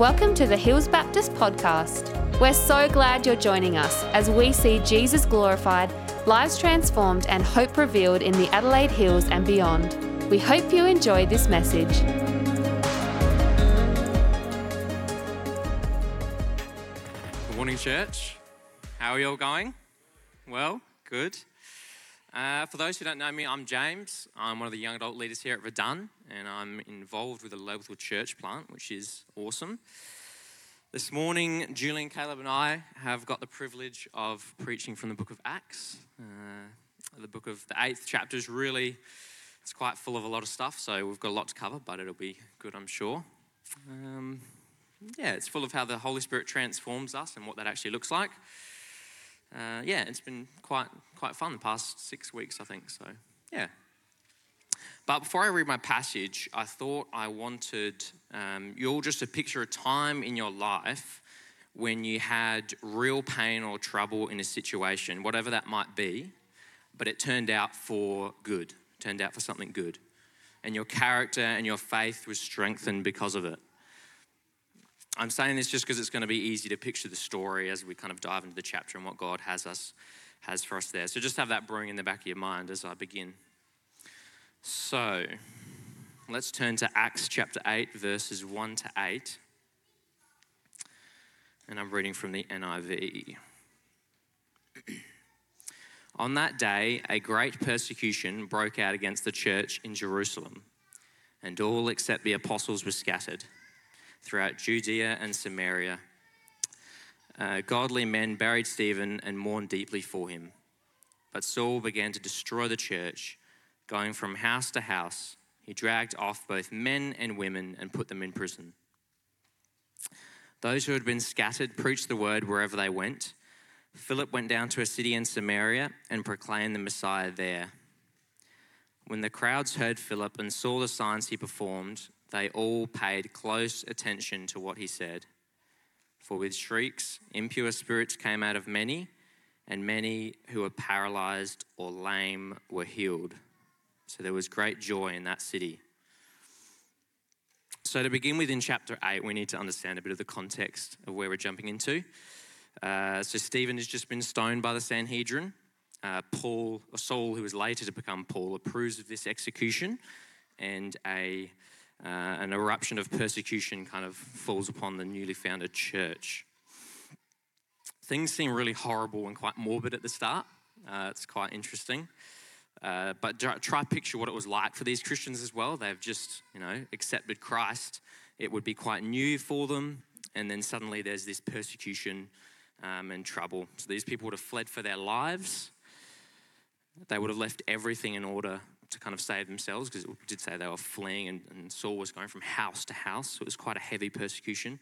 Welcome to the Hills Baptist Podcast. We're so glad you're joining us as we see Jesus glorified, lives transformed, and hope revealed in the Adelaide Hills and beyond. We hope you enjoy this message. Good morning, church. How are you all going? Well, good. Uh, for those who don't know me, I'm James. I'm one of the young adult leaders here at Verdun, and I'm involved with a local church plant, which is awesome. This morning, Julian, Caleb, and I have got the privilege of preaching from the book of Acts. Uh, the book of the eighth chapter is really, it's quite full of a lot of stuff, so we've got a lot to cover, but it'll be good, I'm sure. Um, yeah, it's full of how the Holy Spirit transforms us and what that actually looks like uh, yeah, it's been quite quite fun the past six weeks, I think. So yeah. But before I read my passage, I thought I wanted um, you all just to picture a time in your life when you had real pain or trouble in a situation, whatever that might be, but it turned out for good, turned out for something good. And your character and your faith was strengthened because of it. I'm saying this just because it's going to be easy to picture the story as we kind of dive into the chapter and what God has us has for us there. So just have that brewing in the back of your mind as I begin. So let's turn to Acts chapter 8, verses 1 to 8. And I'm reading from the NIV. On that day, a great persecution broke out against the church in Jerusalem, and all except the apostles were scattered throughout Judea and Samaria. Uh, godly men buried Stephen and mourned deeply for him. But Saul began to destroy the church, going from house to house. He dragged off both men and women and put them in prison. Those who had been scattered preached the word wherever they went. Philip went down to a city in Samaria and proclaimed the Messiah there. When the crowds heard Philip and saw the signs he performed, they all paid close attention to what he said. For with shrieks, impure spirits came out of many, and many who were paralyzed or lame were healed. So there was great joy in that city. So, to begin with in chapter 8, we need to understand a bit of the context of where we're jumping into. Uh, so, Stephen has just been stoned by the Sanhedrin. Uh, Paul, or Saul, who was later to become Paul, approves of this execution, and a uh, an eruption of persecution kind of falls upon the newly founded church. Things seem really horrible and quite morbid at the start. Uh, it's quite interesting. Uh, but try picture what it was like for these Christians as well. They've just, you know, accepted Christ. It would be quite new for them. And then suddenly there's this persecution um, and trouble. So these people would have fled for their lives. They would have left everything in order to kind of save themselves because it did say they were fleeing and, and Saul was going from house to house. So it was quite a heavy persecution.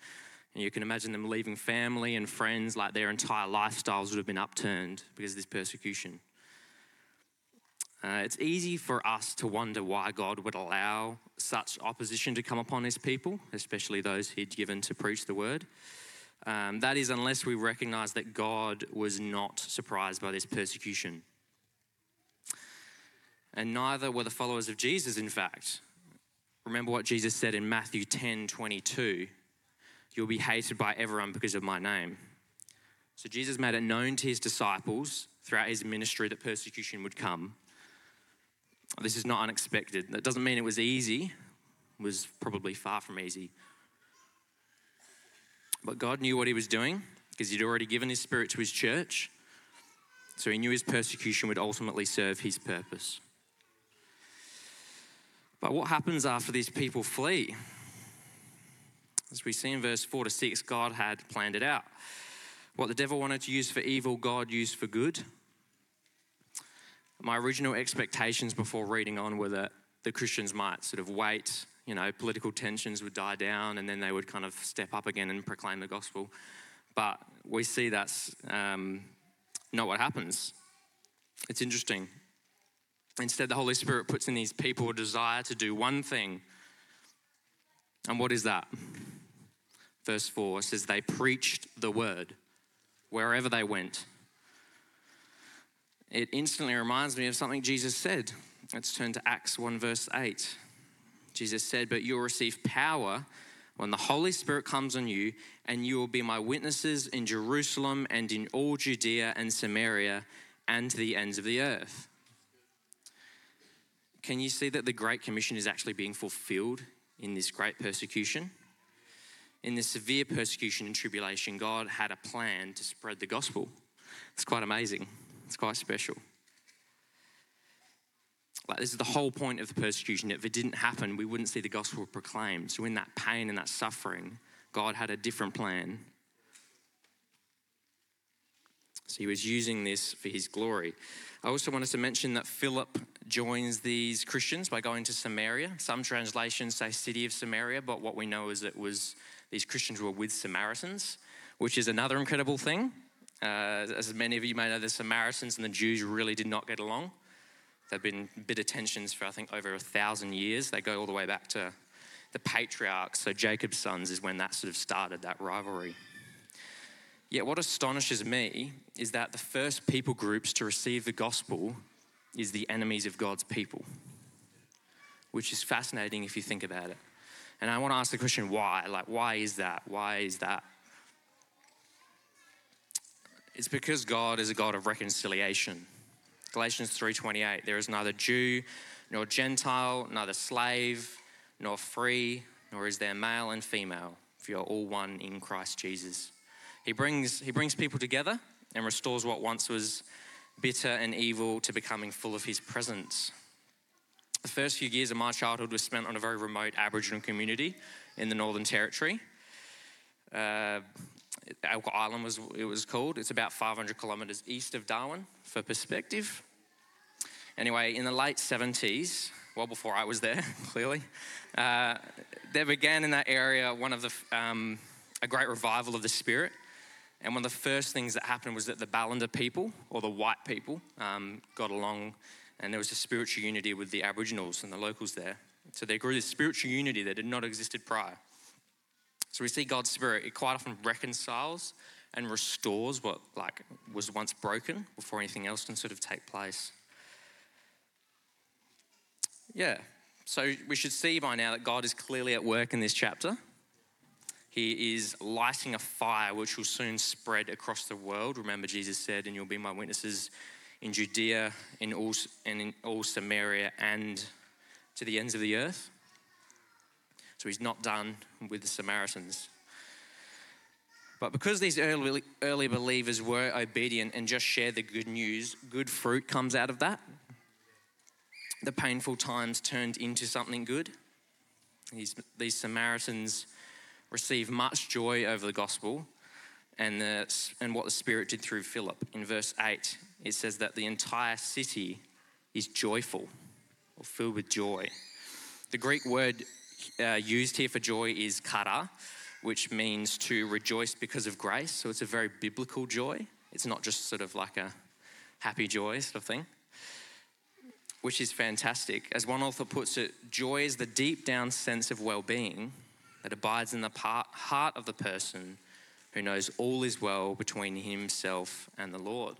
And you can imagine them leaving family and friends, like their entire lifestyles would have been upturned because of this persecution. Uh, it's easy for us to wonder why God would allow such opposition to come upon his people, especially those he'd given to preach the word. Um, that is, unless we recognize that God was not surprised by this persecution and neither were the followers of Jesus, in fact. Remember what Jesus said in Matthew 10 22 You'll be hated by everyone because of my name. So Jesus made it known to his disciples throughout his ministry that persecution would come. This is not unexpected. That doesn't mean it was easy, it was probably far from easy. But God knew what he was doing because he'd already given his spirit to his church. So he knew his persecution would ultimately serve his purpose. But what happens after these people flee? As we see in verse 4 to 6, God had planned it out. What the devil wanted to use for evil, God used for good. My original expectations before reading on were that the Christians might sort of wait, you know, political tensions would die down and then they would kind of step up again and proclaim the gospel. But we see that's um, not what happens. It's interesting. Instead, the Holy Spirit puts in these people a desire to do one thing. And what is that? Verse 4 says, They preached the word wherever they went. It instantly reminds me of something Jesus said. Let's turn to Acts 1, verse 8. Jesus said, But you'll receive power when the Holy Spirit comes on you, and you will be my witnesses in Jerusalem and in all Judea and Samaria and to the ends of the earth. Can you see that the Great Commission is actually being fulfilled in this great persecution? In this severe persecution and tribulation, God had a plan to spread the gospel. It's quite amazing, it's quite special. Like, this is the whole point of the persecution. If it didn't happen, we wouldn't see the gospel proclaimed. So, in that pain and that suffering, God had a different plan. So, he was using this for his glory. I also wanted to mention that Philip joins these Christians by going to Samaria. Some translations say city of Samaria, but what we know is it was these Christians were with Samaritans, which is another incredible thing. Uh, as many of you may know, the Samaritans and the Jews really did not get along. There've been bitter tensions for, I think, over a thousand years. They go all the way back to the patriarchs. So Jacob's sons is when that sort of started, that rivalry. Yet, what astonishes me is that the first people groups to receive the gospel is the enemies of God's people, which is fascinating if you think about it. And I want to ask the question why? Like, why is that? Why is that? It's because God is a God of reconciliation. Galatians 3:28 There is neither Jew nor Gentile, neither slave nor free, nor is there male and female, for you are all one in Christ Jesus. He brings, he brings people together and restores what once was bitter and evil to becoming full of his presence. The first few years of my childhood was spent on a very remote Aboriginal community in the Northern Territory. Uh, Elcho Island was it was called. It's about 500 kilometres east of Darwin for perspective. Anyway, in the late 70s, well before I was there, clearly, uh, there began in that area one of the um, a great revival of the spirit. And one of the first things that happened was that the Balanda people, or the white people, um, got along, and there was a spiritual unity with the Aboriginals and the locals there. So there grew this spiritual unity that had not existed prior. So we see God's Spirit, it quite often reconciles and restores what like was once broken before anything else can sort of take place. Yeah. So we should see by now that God is clearly at work in this chapter. He is lighting a fire which will soon spread across the world. Remember, Jesus said, And you'll be my witnesses in Judea, in all, and in all Samaria, and to the ends of the earth. So he's not done with the Samaritans. But because these early, early believers were obedient and just shared the good news, good fruit comes out of that. The painful times turned into something good. These, these Samaritans received much joy over the gospel and, the, and what the Spirit did through Philip. In verse 8, it says that the entire city is joyful or filled with joy. The Greek word uh, used here for joy is chara, which means to rejoice because of grace. So it's a very biblical joy. It's not just sort of like a happy joy sort of thing, which is fantastic. As one author puts it, joy is the deep down sense of well being that abides in the heart of the person who knows all is well between himself and the Lord.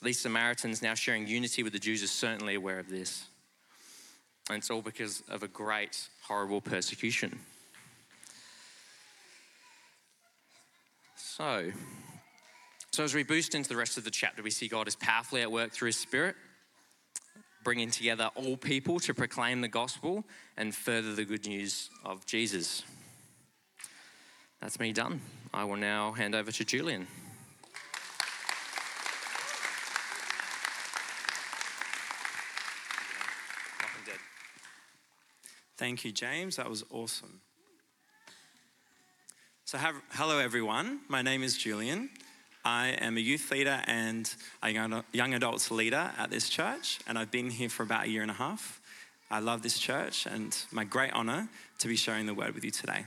These Samaritans, now sharing unity with the Jews, are certainly aware of this. And it's all because of a great, horrible persecution. So, so as we boost into the rest of the chapter, we see God is powerfully at work through His Spirit, bringing together all people to proclaim the gospel and further the good news of Jesus. That's me done. I will now hand over to Julian. Thank you, James. That was awesome. So, have, hello everyone. My name is Julian. I am a youth leader and a young adults leader at this church, and I've been here for about a year and a half. I love this church, and my great honor to be sharing the word with you today.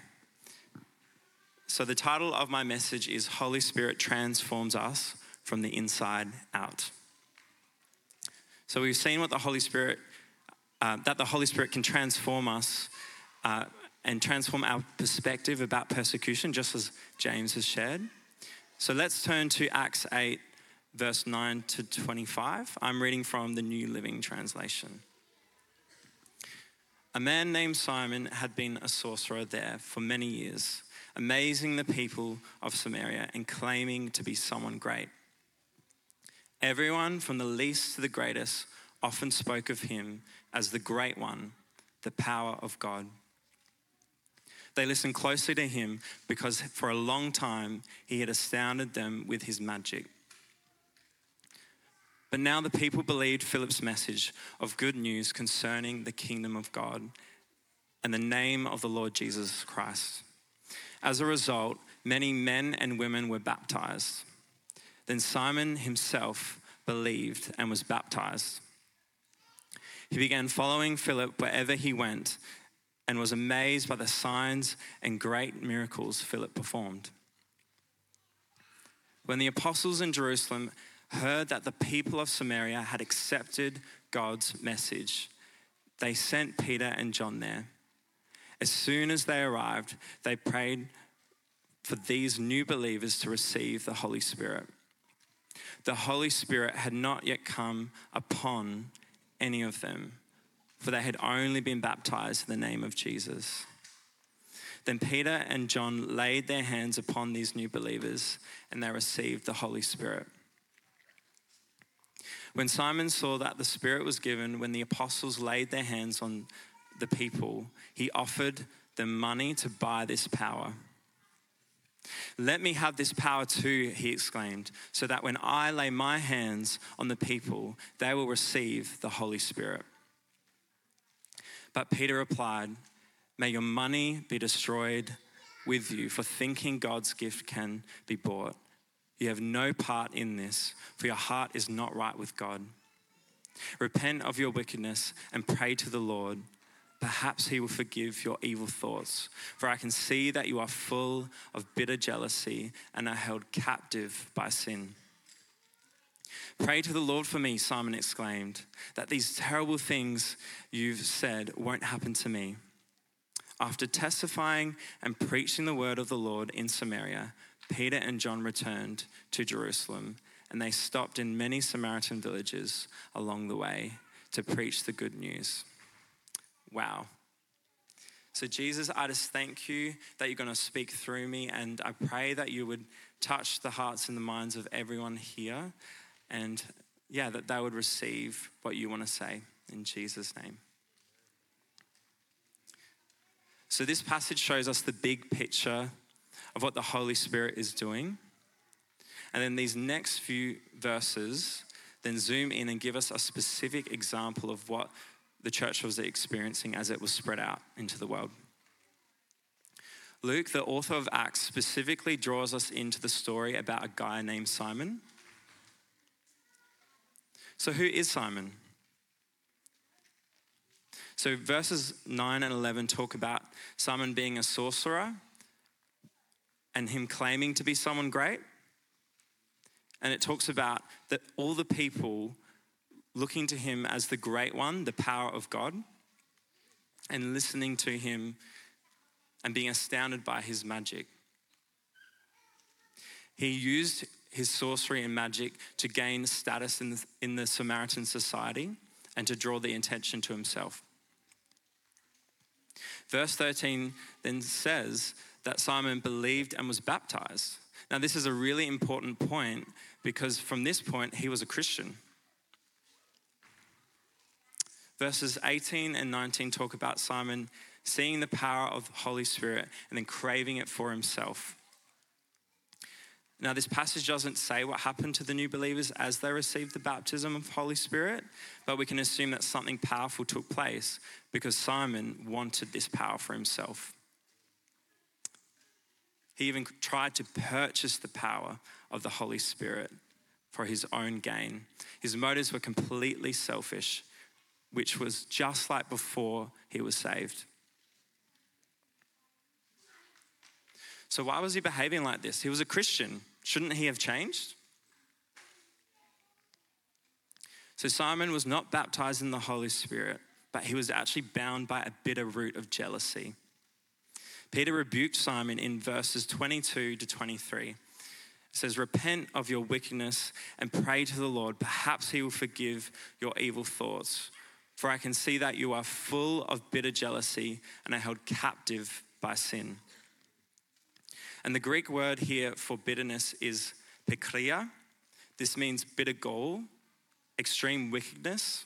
So, the title of my message is Holy Spirit Transforms Us from the Inside Out. So, we've seen what the Holy Spirit uh, that the Holy Spirit can transform us uh, and transform our perspective about persecution, just as James has shared. So let's turn to Acts 8, verse 9 to 25. I'm reading from the New Living Translation. A man named Simon had been a sorcerer there for many years, amazing the people of Samaria and claiming to be someone great. Everyone from the least to the greatest often spoke of him as the great one, the power of God. They listened closely to him because for a long time he had astounded them with his magic. But now the people believed Philip's message of good news concerning the kingdom of God and the name of the Lord Jesus Christ. As a result, many men and women were baptized. Then Simon himself believed and was baptized. He began following Philip wherever he went and was amazed by the signs and great miracles Philip performed. When the apostles in Jerusalem heard that the people of Samaria had accepted God's message, they sent Peter and John there. As soon as they arrived, they prayed for these new believers to receive the Holy Spirit. The Holy Spirit had not yet come upon any of them, for they had only been baptized in the name of Jesus. Then Peter and John laid their hands upon these new believers and they received the Holy Spirit. When Simon saw that the Spirit was given when the apostles laid their hands on the people, he offered them money to buy this power. Let me have this power too, he exclaimed, so that when I lay my hands on the people, they will receive the Holy Spirit. But Peter replied, May your money be destroyed with you for thinking God's gift can be bought. You have no part in this, for your heart is not right with God. Repent of your wickedness and pray to the Lord. Perhaps he will forgive your evil thoughts. For I can see that you are full of bitter jealousy and are held captive by sin. Pray to the Lord for me, Simon exclaimed, that these terrible things you've said won't happen to me. After testifying and preaching the word of the Lord in Samaria, Peter and John returned to Jerusalem, and they stopped in many Samaritan villages along the way to preach the good news. Wow. So, Jesus, I just thank you that you're going to speak through me, and I pray that you would touch the hearts and the minds of everyone here, and yeah, that they would receive what you want to say in Jesus' name. So, this passage shows us the big picture of what the Holy Spirit is doing. And then these next few verses then zoom in and give us a specific example of what the church was experiencing as it was spread out into the world. Luke, the author of Acts, specifically draws us into the story about a guy named Simon. So, who is Simon? So, verses 9 and 11 talk about Simon being a sorcerer and him claiming to be someone great. And it talks about that all the people looking to him as the great one, the power of God, and listening to him and being astounded by his magic. He used his sorcery and magic to gain status in the, in the Samaritan society and to draw the attention to himself. Verse 13 then says that Simon believed and was baptized. Now, this is a really important point because from this point, he was a Christian. Verses 18 and 19 talk about Simon seeing the power of the Holy Spirit and then craving it for himself. Now, this passage doesn't say what happened to the new believers as they received the baptism of Holy Spirit, but we can assume that something powerful took place because Simon wanted this power for himself. He even tried to purchase the power of the Holy Spirit for his own gain. His motives were completely selfish, which was just like before he was saved. So, why was he behaving like this? He was a Christian. Shouldn't he have changed? So, Simon was not baptized in the Holy Spirit, but he was actually bound by a bitter root of jealousy. Peter rebuked Simon in verses 22 to 23. It says, Repent of your wickedness and pray to the Lord. Perhaps he will forgive your evil thoughts. For I can see that you are full of bitter jealousy and are held captive by sin. And the Greek word here for bitterness is pikria. This means bitter gall, extreme wickedness,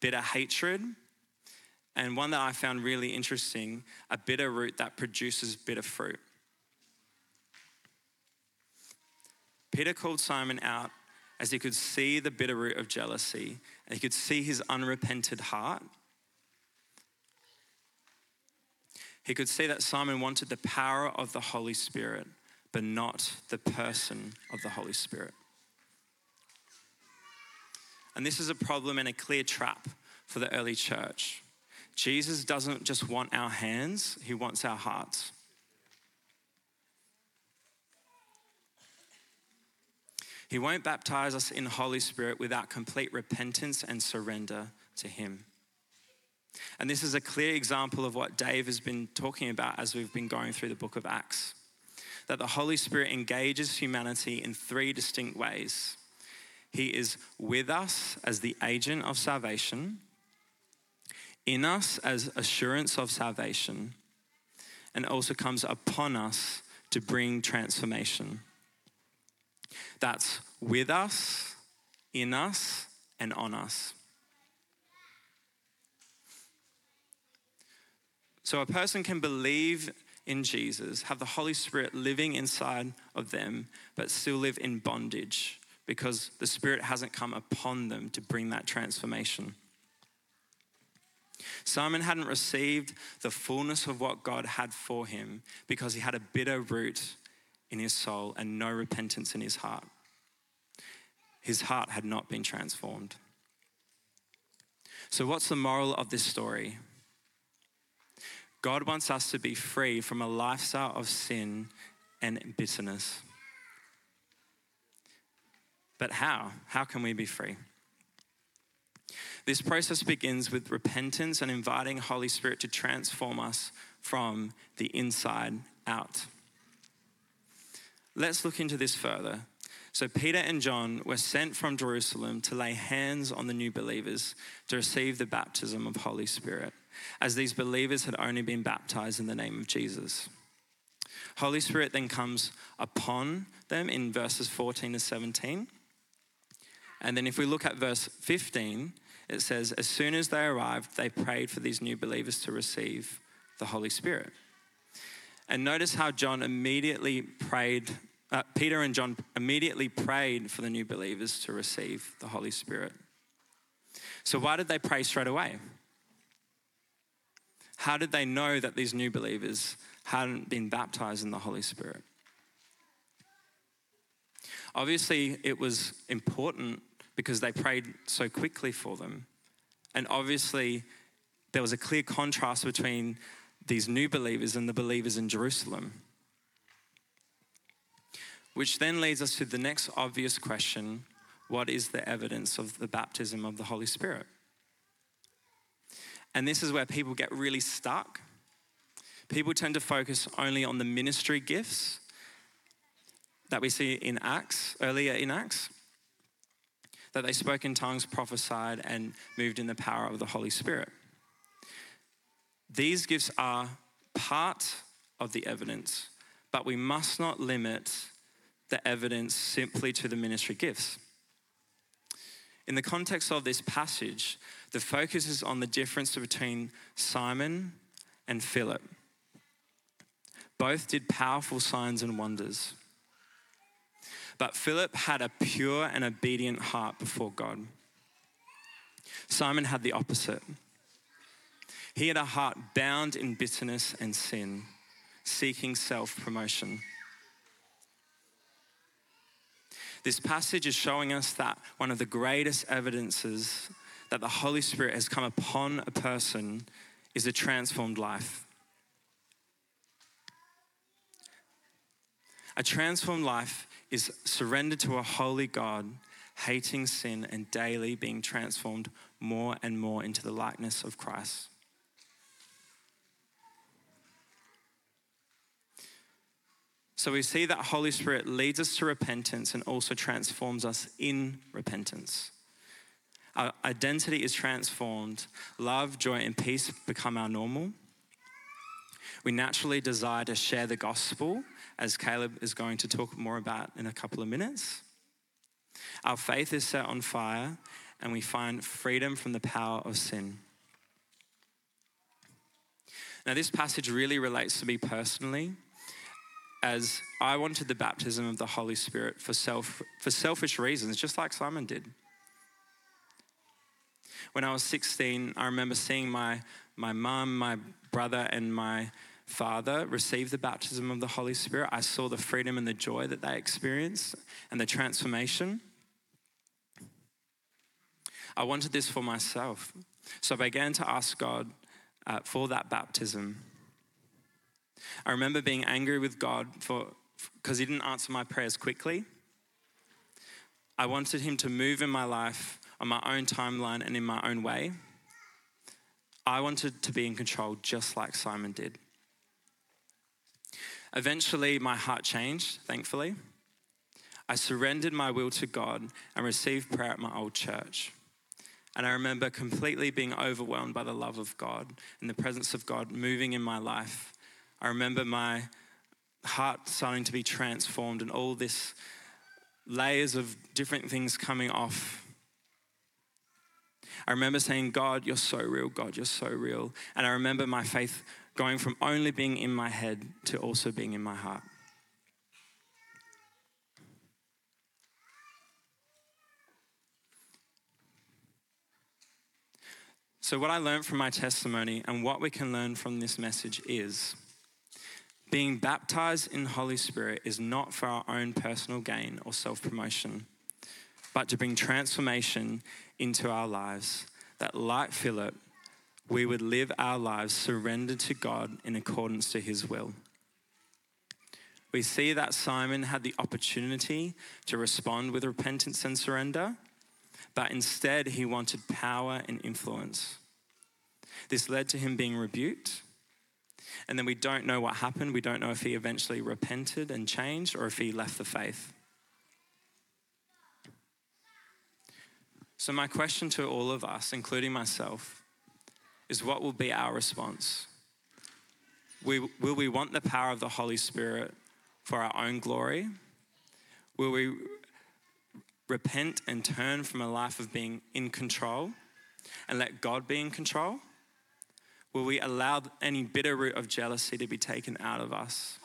bitter hatred, and one that I found really interesting a bitter root that produces bitter fruit. Peter called Simon out as he could see the bitter root of jealousy and he could see his unrepented heart. He could see that Simon wanted the power of the Holy Spirit, but not the person of the Holy Spirit. And this is a problem and a clear trap for the early church. Jesus doesn't just want our hands, he wants our hearts. He won't baptize us in the Holy Spirit without complete repentance and surrender to Him. And this is a clear example of what Dave has been talking about as we've been going through the book of Acts. That the Holy Spirit engages humanity in three distinct ways. He is with us as the agent of salvation, in us as assurance of salvation, and also comes upon us to bring transformation. That's with us, in us, and on us. So a person can believe in Jesus, have the Holy Spirit living inside of them, but still live in bondage because the Spirit hasn't come upon them to bring that transformation. Simon hadn't received the fullness of what God had for him because he had a bitter root in his soul and no repentance in his heart. His heart had not been transformed. So, what's the moral of this story? God wants us to be free from a lifestyle of sin and bitterness. But how? How can we be free? This process begins with repentance and inviting Holy Spirit to transform us from the inside out. Let's look into this further. So, Peter and John were sent from Jerusalem to lay hands on the new believers to receive the baptism of Holy Spirit, as these believers had only been baptized in the name of Jesus. Holy Spirit then comes upon them in verses 14 to 17. And then, if we look at verse 15, it says, As soon as they arrived, they prayed for these new believers to receive the Holy Spirit. And notice how John immediately prayed, uh, Peter and John immediately prayed for the new believers to receive the Holy Spirit. So, why did they pray straight away? How did they know that these new believers hadn't been baptized in the Holy Spirit? Obviously, it was important because they prayed so quickly for them. And obviously, there was a clear contrast between these new believers and the believers in Jerusalem. Which then leads us to the next obvious question what is the evidence of the baptism of the Holy Spirit? And this is where people get really stuck. People tend to focus only on the ministry gifts that we see in Acts, earlier in Acts, that they spoke in tongues, prophesied, and moved in the power of the Holy Spirit. These gifts are part of the evidence, but we must not limit the evidence simply to the ministry gifts. In the context of this passage, the focus is on the difference between Simon and Philip. Both did powerful signs and wonders. But Philip had a pure and obedient heart before God. Simon had the opposite. He had a heart bound in bitterness and sin, seeking self promotion. This passage is showing us that one of the greatest evidences that the Holy Spirit has come upon a person is a transformed life. A transformed life is surrendered to a holy God, hating sin and daily being transformed more and more into the likeness of Christ. So we see that Holy Spirit leads us to repentance and also transforms us in repentance. Our identity is transformed. Love, joy, and peace become our normal. We naturally desire to share the gospel, as Caleb is going to talk more about in a couple of minutes. Our faith is set on fire, and we find freedom from the power of sin. Now, this passage really relates to me personally, as I wanted the baptism of the Holy Spirit for, self, for selfish reasons, just like Simon did. When I was 16, I remember seeing my, my mum, my brother, and my father receive the baptism of the Holy Spirit. I saw the freedom and the joy that they experienced and the transformation. I wanted this for myself. So I began to ask God uh, for that baptism. I remember being angry with God for because he didn't answer my prayers quickly. I wanted him to move in my life on my own timeline and in my own way. I wanted to be in control just like Simon did. Eventually, my heart changed, thankfully. I surrendered my will to God and received prayer at my old church. And I remember completely being overwhelmed by the love of God and the presence of God moving in my life. I remember my heart starting to be transformed and all this layers of different things coming off. I remember saying, God, you're so real. God, you're so real. And I remember my faith going from only being in my head to also being in my heart. So, what I learned from my testimony and what we can learn from this message is being baptized in Holy Spirit is not for our own personal gain or self promotion, but to bring transformation into our lives. That, like Philip, we would live our lives surrendered to God in accordance to his will. We see that Simon had the opportunity to respond with repentance and surrender, but instead he wanted power and influence. This led to him being rebuked. And then we don't know what happened. We don't know if he eventually repented and changed or if he left the faith. So, my question to all of us, including myself, is what will be our response? Will we want the power of the Holy Spirit for our own glory? Will we repent and turn from a life of being in control and let God be in control? Will we allow any bitter root of jealousy to be taken out of us?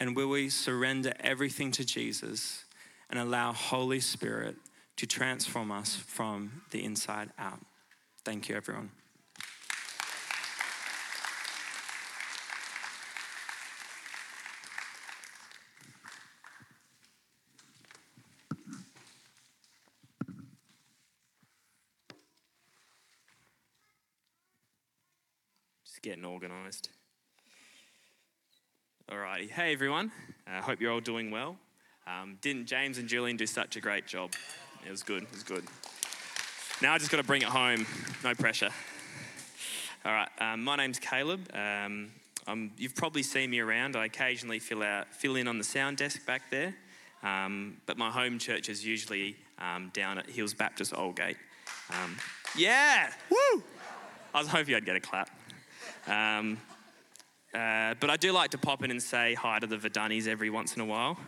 And will we surrender everything to Jesus and allow Holy Spirit to transform us from the inside out? Thank you, everyone. Just getting organised. Alrighty, hey everyone. I uh, hope you're all doing well. Um, didn't James and Julian do such a great job? It was good. It was good. Now I just got to bring it home. No pressure. All right. Um, my name's Caleb. Um, you've probably seen me around. I occasionally fill out, fill in on the sound desk back there. Um, but my home church is usually um, down at Hills Baptist Aldgate. Um, yeah, woo! I was hoping I'd get a clap. Um, uh, but I do like to pop in and say hi to the Vidanis every once in a while.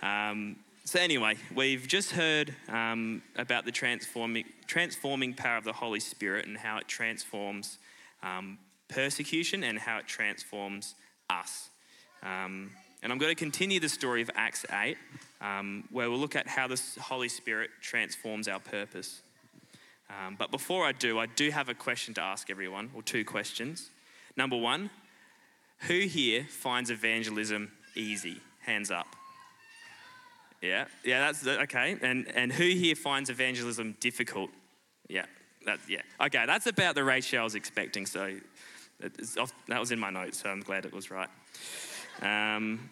Um, so, anyway, we've just heard um, about the transforming, transforming power of the Holy Spirit and how it transforms um, persecution and how it transforms us. Um, and I'm going to continue the story of Acts 8, um, where we'll look at how the Holy Spirit transforms our purpose. Um, but before I do, I do have a question to ask everyone, or two questions. Number one, who here finds evangelism easy? Hands up. Yeah, yeah, that's okay. And and who here finds evangelism difficult? Yeah, that yeah. Okay, that's about the ratio I was expecting. So off, that was in my notes. So I'm glad it was right. Um,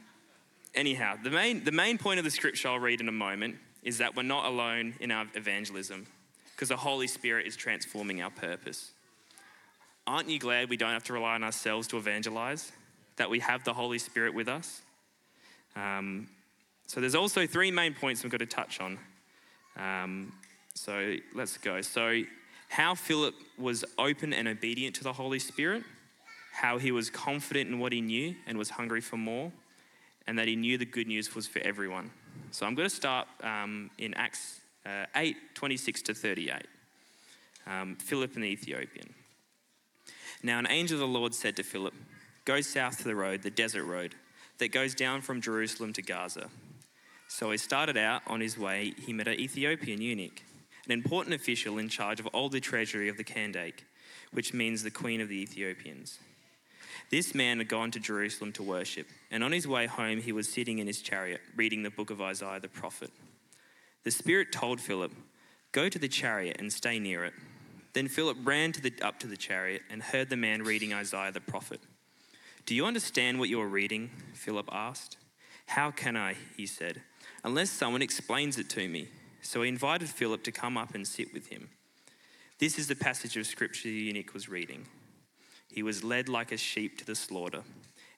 anyhow, the main the main point of the scripture I'll read in a moment is that we're not alone in our evangelism because the Holy Spirit is transforming our purpose. Aren't you glad we don't have to rely on ourselves to evangelize? That we have the Holy Spirit with us? Um, so there's also three main points I'm going to touch on. Um, So let's go. So, how Philip was open and obedient to the Holy Spirit, how he was confident in what he knew and was hungry for more, and that he knew the good news was for everyone. So, I'm going to start um, in Acts uh, 8 26 to 38. Um, Philip and the Ethiopian. Now, an angel of the Lord said to Philip, Go south to the road, the desert road, that goes down from Jerusalem to Gaza. So he started out on his way. He met an Ethiopian eunuch, an important official in charge of all the treasury of the Kandake, which means the queen of the Ethiopians. This man had gone to Jerusalem to worship, and on his way home, he was sitting in his chariot, reading the book of Isaiah the prophet. The Spirit told Philip, Go to the chariot and stay near it. Then Philip ran to the, up to the chariot and heard the man reading Isaiah the prophet. Do you understand what you're reading? Philip asked. How can I? He said, unless someone explains it to me. So he invited Philip to come up and sit with him. This is the passage of scripture the eunuch was reading. He was led like a sheep to the slaughter,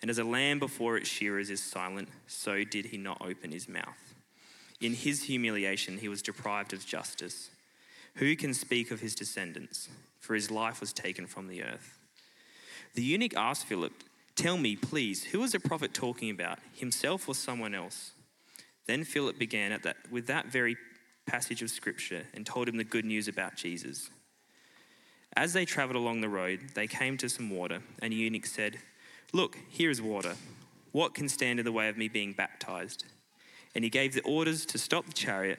and as a lamb before its shearers is silent, so did he not open his mouth. In his humiliation, he was deprived of justice. Who can speak of his descendants? For his life was taken from the earth. The eunuch asked Philip, Tell me, please, who is the prophet talking about, himself or someone else? Then Philip began at that, with that very passage of scripture and told him the good news about Jesus. As they traveled along the road, they came to some water, and the eunuch said, Look, here is water. What can stand in the way of me being baptized? And he gave the orders to stop the chariot.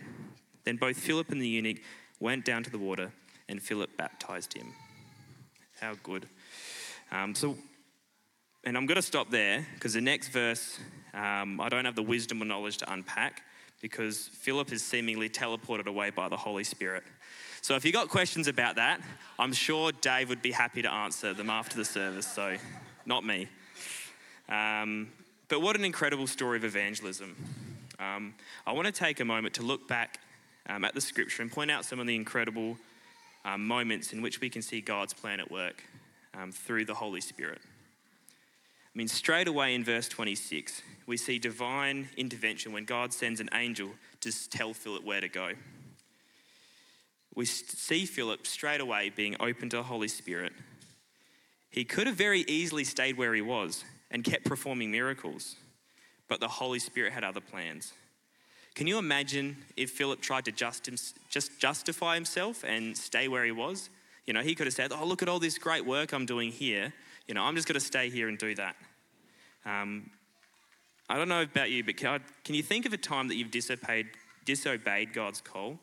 Then both Philip and the eunuch went down to the water, and Philip baptized him. How good. Um, so and I'm going to stop there because the next verse, um, I don't have the wisdom or knowledge to unpack because Philip is seemingly teleported away by the Holy Spirit. So if you've got questions about that, I'm sure Dave would be happy to answer them after the service. So, not me. Um, but what an incredible story of evangelism. Um, I want to take a moment to look back um, at the scripture and point out some of the incredible um, moments in which we can see God's plan at work um, through the Holy Spirit. I mean, straight away in verse 26, we see divine intervention when God sends an angel to tell Philip where to go. We see Philip straight away being open to the Holy Spirit. He could have very easily stayed where he was and kept performing miracles, but the Holy Spirit had other plans. Can you imagine if Philip tried to just, just justify himself and stay where he was? You know, he could have said, Oh, look at all this great work I'm doing here you know, I'm just going to stay here and do that. Um, I don't know about you, but can, I, can, you think of a time that you've disobeyed, disobeyed God's call?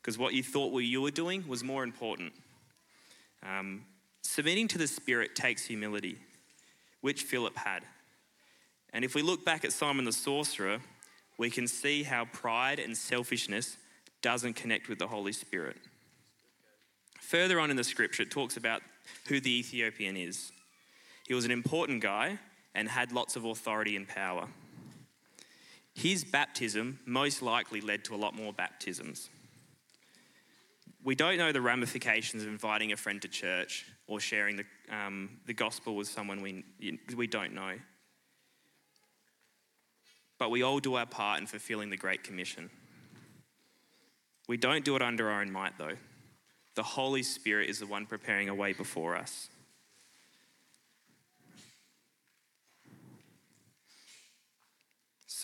Because what you thought what you were doing was more important. Um, submitting to the Spirit takes humility, which Philip had. And if we look back at Simon the sorcerer, we can see how pride and selfishness doesn't connect with the Holy Spirit. Further on in the scripture, it talks about who the Ethiopian is. He was an important guy and had lots of authority and power. His baptism most likely led to a lot more baptisms. We don't know the ramifications of inviting a friend to church or sharing the, um, the gospel with someone we, we don't know. But we all do our part in fulfilling the Great Commission. We don't do it under our own might, though. The Holy Spirit is the one preparing a way before us.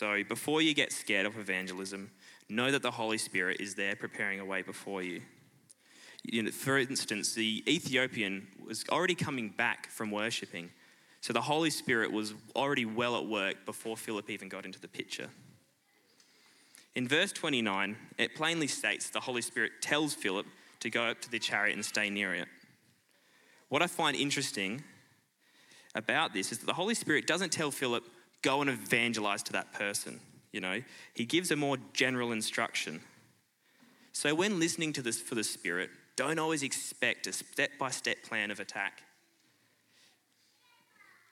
So before you get scared of evangelism, know that the Holy Spirit is there preparing a way before you. you know, for instance, the Ethiopian was already coming back from worshipping. So the Holy Spirit was already well at work before Philip even got into the picture. In verse 29, it plainly states the Holy Spirit tells Philip to go up to the chariot and stay near it. What I find interesting about this is that the Holy Spirit doesn't tell Philip, go and evangelize to that person. You know, he gives a more general instruction. So when listening to this for the Spirit, don't always expect a step by step plan of attack.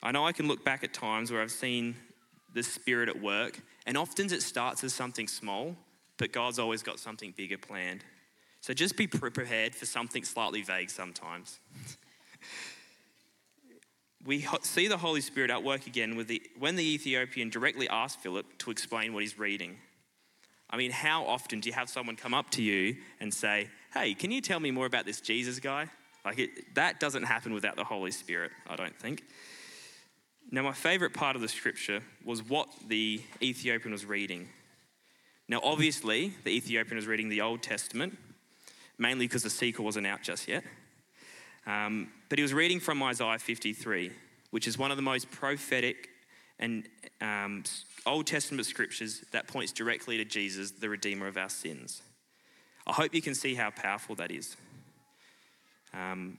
I know I can look back at times where I've seen the Spirit at work, and often it starts as something small, but God's always got something bigger planned. So just be prepared for something slightly vague sometimes. we see the Holy Spirit at work again the, when the Ethiopian directly asked Philip to explain what he's reading. I mean, how often do you have someone come up to you and say, Hey, can you tell me more about this Jesus guy? Like, it, that doesn't happen without the Holy Spirit, I don't think. Now, my favorite part of the scripture was what the Ethiopian was reading. Now, obviously, the Ethiopian was reading the Old Testament, mainly because the sequel wasn't out just yet. Um, but he was reading from Isaiah 53, which is one of the most prophetic and um, Old Testament scriptures that points directly to Jesus, the Redeemer of our sins. I hope you can see how powerful that is. Um,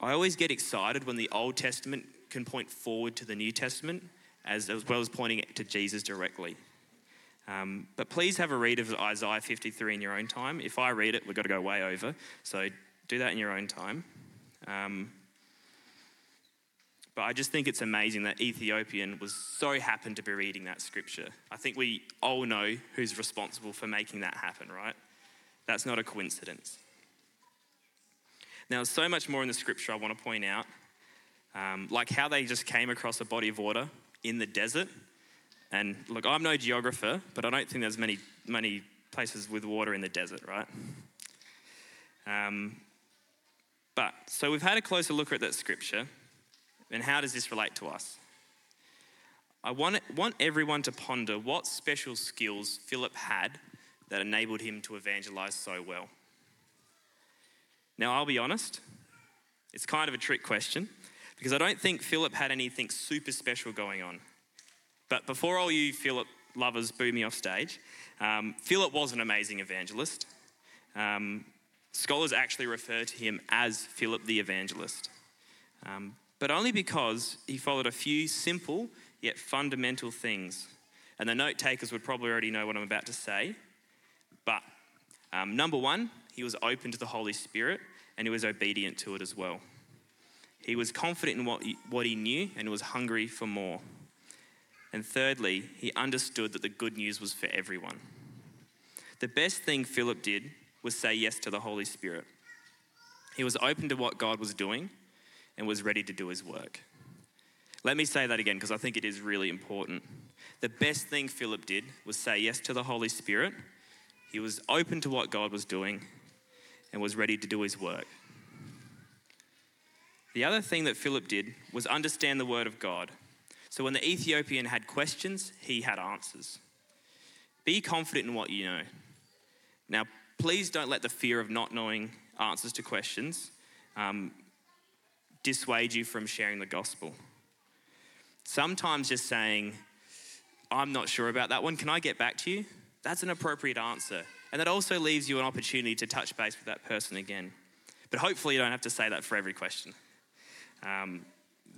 I always get excited when the Old Testament can point forward to the New Testament, as, as well as pointing to Jesus directly. Um, but please have a read of Isaiah 53 in your own time. If I read it, we've got to go way over. So do that in your own time. Um, but I just think it's amazing that Ethiopian was so happened to be reading that scripture. I think we all know who's responsible for making that happen, right? That's not a coincidence. Now, so much more in the scripture I want to point out, um, like how they just came across a body of water in the desert. And look, I'm no geographer, but I don't think there's many, many places with water in the desert, right? Um, but so we've had a closer look at that scripture, and how does this relate to us? I want, want everyone to ponder what special skills Philip had that enabled him to evangelize so well. Now, I'll be honest, it's kind of a trick question because I don't think Philip had anything super special going on. But before all you Philip lovers boo me off stage, um, Philip was an amazing evangelist. Um, scholars actually refer to him as Philip the evangelist, um, but only because he followed a few simple yet fundamental things. And the note takers would probably already know what I'm about to say. But um, number one, he was open to the Holy Spirit and he was obedient to it as well. He was confident in what he, what he knew and was hungry for more. And thirdly, he understood that the good news was for everyone. The best thing Philip did was say yes to the Holy Spirit. He was open to what God was doing and was ready to do his work. Let me say that again because I think it is really important. The best thing Philip did was say yes to the Holy Spirit. He was open to what God was doing and was ready to do his work. The other thing that Philip did was understand the word of God. So when the Ethiopian had questions, he had answers. Be confident in what you know. Now, please don't let the fear of not knowing answers to questions um, dissuade you from sharing the gospel. Sometimes just saying, I'm not sure about that one, can I get back to you? That's an appropriate answer. And that also leaves you an opportunity to touch base with that person again. But hopefully, you don't have to say that for every question. Um,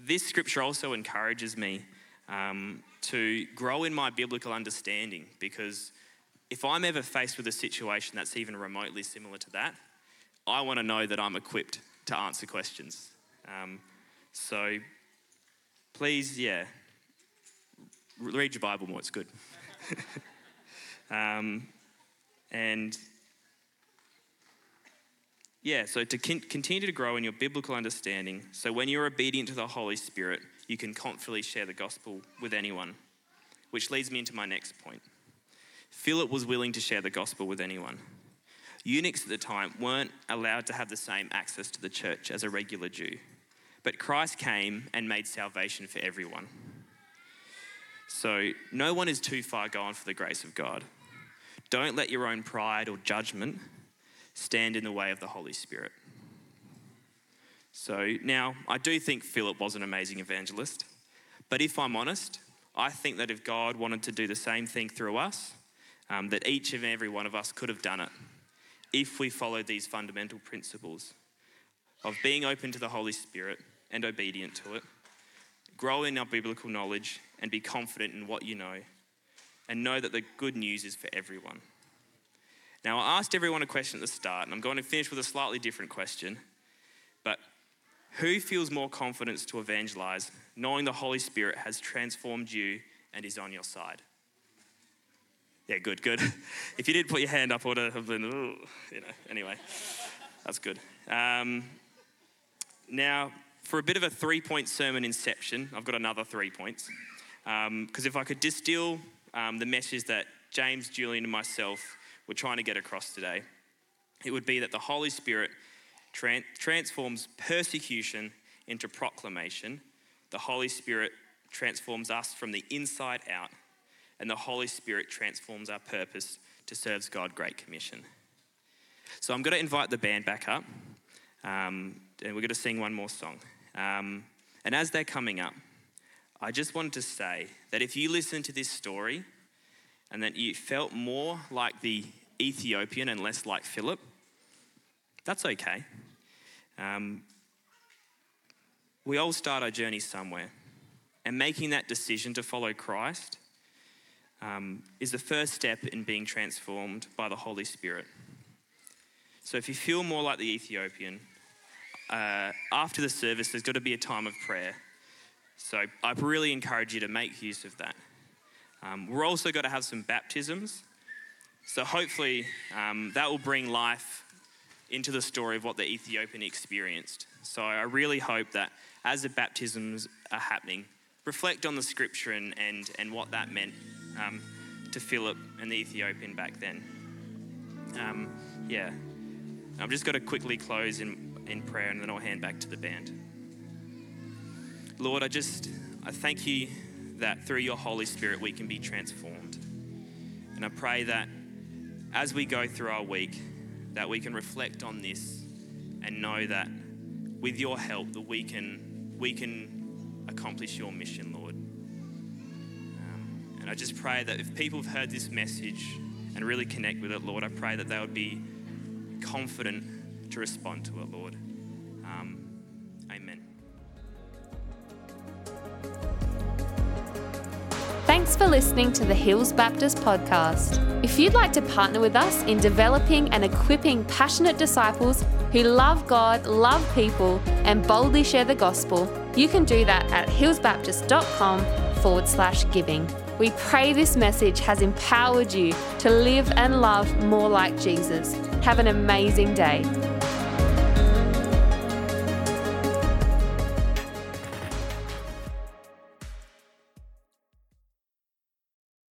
this scripture also encourages me um, to grow in my biblical understanding because if I'm ever faced with a situation that's even remotely similar to that, I want to know that I'm equipped to answer questions. Um, so please, yeah, read your Bible more, it's good. um, and yeah, so to continue to grow in your biblical understanding, so when you're obedient to the Holy Spirit, you can confidently share the gospel with anyone. Which leads me into my next point. Philip was willing to share the gospel with anyone. Eunuchs at the time weren't allowed to have the same access to the church as a regular Jew, but Christ came and made salvation for everyone. So no one is too far gone for the grace of God. Don't let your own pride or judgment stand in the way of the Holy Spirit. So now, I do think Philip was an amazing evangelist. But if I'm honest, I think that if God wanted to do the same thing through us, um, that each and every one of us could have done it if we followed these fundamental principles of being open to the Holy Spirit and obedient to it, grow in our biblical knowledge and be confident in what you know, and know that the good news is for everyone. Now, I asked everyone a question at the start, and I'm going to finish with a slightly different question. But who feels more confidence to evangelize, knowing the Holy Spirit has transformed you and is on your side? Yeah, good, good. if you did put your hand up, I would have been, you know, anyway, that's good. Um, now, for a bit of a three point sermon inception, I've got another three points. Because um, if I could distill um, the message that James, Julian, and myself were trying to get across today, it would be that the Holy Spirit tran- transforms persecution into proclamation. The Holy Spirit transforms us from the inside out, and the Holy Spirit transforms our purpose to serve God Great Commission. So I'm going to invite the band back up, um, and we're going to sing one more song. Um, and as they're coming up, I just wanted to say that if you listen to this story and that you felt more like the Ethiopian and less like Philip, that's okay. Um, we all start our journey somewhere, and making that decision to follow Christ um, is the first step in being transformed by the Holy Spirit. So if you feel more like the Ethiopian, uh, after the service, there's got to be a time of prayer. So I really encourage you to make use of that. Um, we're also got to have some baptisms. So hopefully um, that will bring life into the story of what the Ethiopian experienced. So I really hope that as the baptisms are happening, reflect on the scripture and, and, and what that meant um, to Philip and the Ethiopian back then. Um, yeah. I'm just going to quickly close in, in prayer and then I'll hand back to the band. Lord, I just I thank you that through your Holy Spirit we can be transformed. And I pray that as we go through our week, that we can reflect on this and know that with your help that we can we can accomplish your mission, Lord. I just pray that if people have heard this message and really connect with it, Lord, I pray that they would be confident to respond to it, Lord. Um, amen. Thanks for listening to the Hills Baptist podcast. If you'd like to partner with us in developing and equipping passionate disciples who love God, love people, and boldly share the gospel, you can do that at hillsbaptist.com forward slash giving. We pray this message has empowered you to live and love more like Jesus. Have an amazing day.